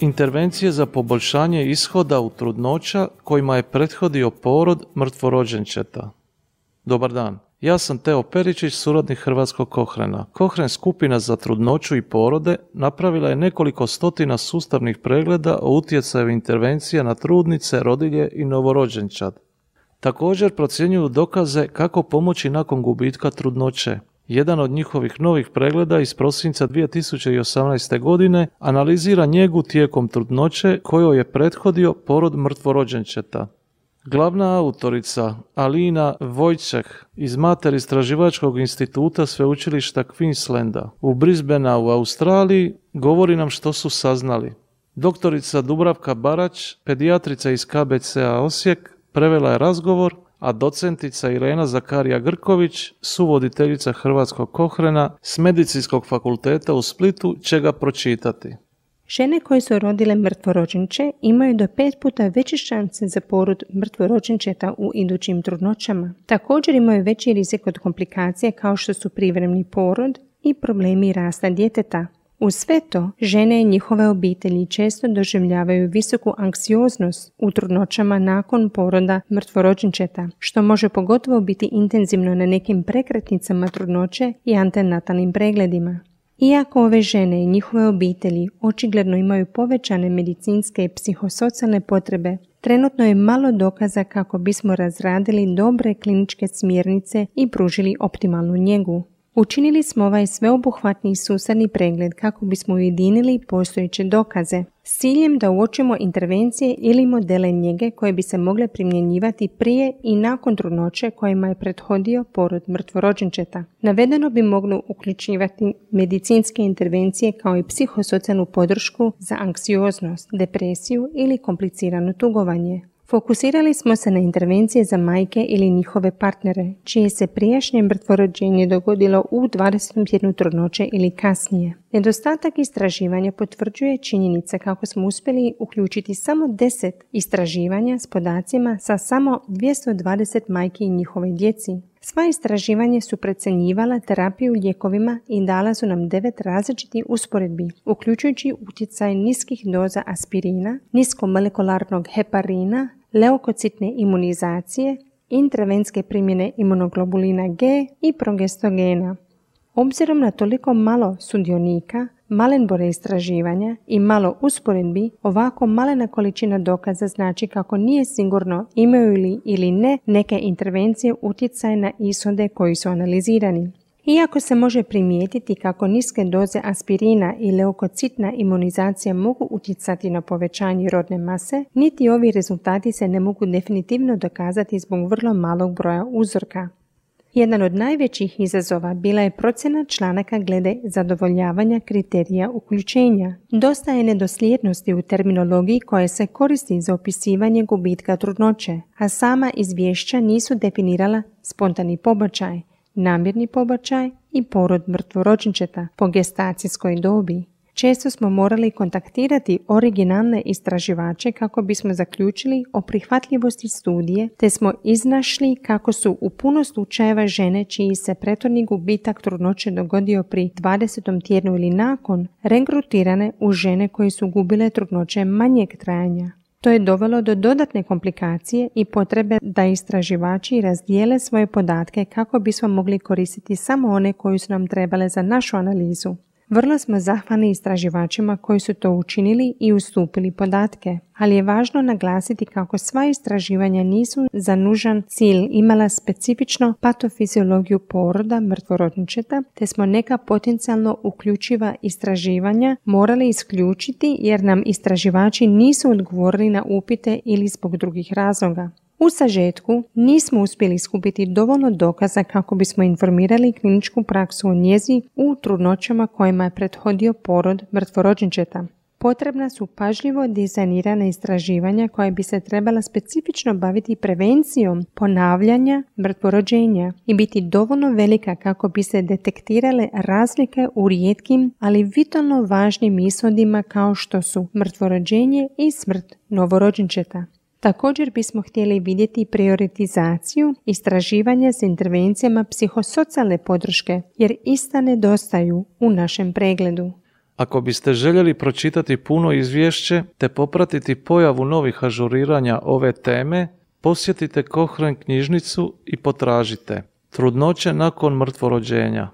intervencije za poboljšanje ishoda u trudnoća kojima je prethodio porod mrtvorođenčeta. Dobar dan. Ja sam Teo Peričić, suradnik Hrvatskog Kohrena. Kohren skupina za trudnoću i porode napravila je nekoliko stotina sustavnih pregleda o utjecaju intervencija na trudnice, rodilje i novorođenčad. Također procjenjuju dokaze kako pomoći nakon gubitka trudnoće. Jedan od njihovih novih pregleda iz prosinca 2018. godine analizira njegu tijekom trudnoće kojoj je prethodio porod mrtvorođenčeta. Glavna autorica Alina Vojčeh iz Mater istraživačkog instituta sveučilišta Queenslanda u Brisbanea u Australiji govori nam što su saznali. Doktorica Dubravka Barać, pedijatrica iz KBCA Osijek, prevela je razgovor, a docentica Irena Zakarija Grković, suvoditeljica Hrvatskog kohrena s Medicinskog fakulteta u Splitu, će ga pročitati. Žene koje su rodile mrtvorođenče imaju do pet puta veće šanse za porod mrtvorođenčeta u idućim trudnoćama. Također imaju veći rizik od komplikacije kao što su privremni porod i problemi rasta djeteta. U sve to, žene i njihove obitelji često doživljavaju visoku anksioznost u trudnoćama nakon poroda mrtvorođenčeta, što može pogotovo biti intenzivno na nekim prekretnicama trudnoće i antenatalnim pregledima. Iako ove žene i njihove obitelji očigledno imaju povećane medicinske i psihosocijalne potrebe, trenutno je malo dokaza kako bismo razradili dobre kliničke smjernice i pružili optimalnu njegu. Učinili smo ovaj sveobuhvatni susadni pregled kako bismo ujedinili postojeće dokaze s ciljem da uočimo intervencije ili modele njege koje bi se mogle primjenjivati prije i nakon trudnoće kojima je prethodio porod mrtvorođenčeta. Navedeno bi moglo uključivati medicinske intervencije kao i psihosocijalnu podršku za anksioznost, depresiju ili komplicirano tugovanje. Fokusirali smo se na intervencije za majke ili njihove partnere, čije se prijašnje mrtvorođenje dogodilo u 20. tjednu trudnoće ili kasnije. Nedostatak istraživanja potvrđuje činjenice kako smo uspjeli uključiti samo 10 istraživanja s podacima sa samo 220 majki i njihove djeci. Sva istraživanja su precenjivala terapiju lijekovima i dala su nam devet različitih usporedbi, uključujući utjecaj niskih doza aspirina, niskomolekularnog heparina, leukocitne imunizacije, intravenske primjene imunoglobulina G i progestogena. Obzirom na toliko malo sudionika, malen broj istraživanja i malo usporedbi, ovako malena količina dokaza znači kako nije sigurno imaju li ili ne neke intervencije utjecaj na ishode koji su analizirani. Iako se može primijetiti kako niske doze aspirina i leukocitna imunizacija mogu utjecati na povećanje rodne mase, niti ovi rezultati se ne mogu definitivno dokazati zbog vrlo malog broja uzorka. Jedan od najvećih izazova bila je procjena članaka glede zadovoljavanja kriterija uključenja. Dosta je nedosljednosti u terminologiji koja se koristi za opisivanje gubitka trudnoće, a sama izvješća nisu definirala spontani pobačaj, namjerni pobačaj i porod mrtvorođenčeta po gestacijskoj dobi. Često smo morali kontaktirati originalne istraživače kako bismo zaključili o prihvatljivosti studije, te smo iznašli kako su u puno slučajeva žene čiji se prethodni gubitak trudnoće dogodio pri 20. tjednu ili nakon, regrutirane u žene koje su gubile trudnoće manjeg trajanja. To je dovelo do dodatne komplikacije i potrebe da istraživači razdijele svoje podatke kako bismo mogli koristiti samo one koji su nam trebale za našu analizu. Vrlo smo zahvalni istraživačima koji su to učinili i ustupili podatke, ali je važno naglasiti kako sva istraživanja nisu za nužan cilj imala specifično patofiziologiju poroda mrtvorodničeta, te smo neka potencijalno uključiva istraživanja morali isključiti jer nam istraživači nisu odgovorili na upite ili zbog drugih razloga. U sažetku nismo uspjeli skupiti dovoljno dokaza kako bismo informirali kliničku praksu o njezi u trudnoćama kojima je prethodio porod mrtvorođenčeta. Potrebna su pažljivo dizajnirana istraživanja koja bi se trebala specifično baviti prevencijom ponavljanja mrtvorođenja i biti dovoljno velika kako bi se detektirale razlike u rijetkim, ali vitalno važnim ishodima kao što su mrtvorođenje i smrt novorođenčeta. Također bismo htjeli vidjeti prioritizaciju istraživanja s intervencijama psihosocijalne podrške, jer ista nedostaju u našem pregledu. Ako biste željeli pročitati puno izvješće te popratiti pojavu novih ažuriranja ove teme, posjetite Kohren knjižnicu i potražite Trudnoće nakon mrtvorođenja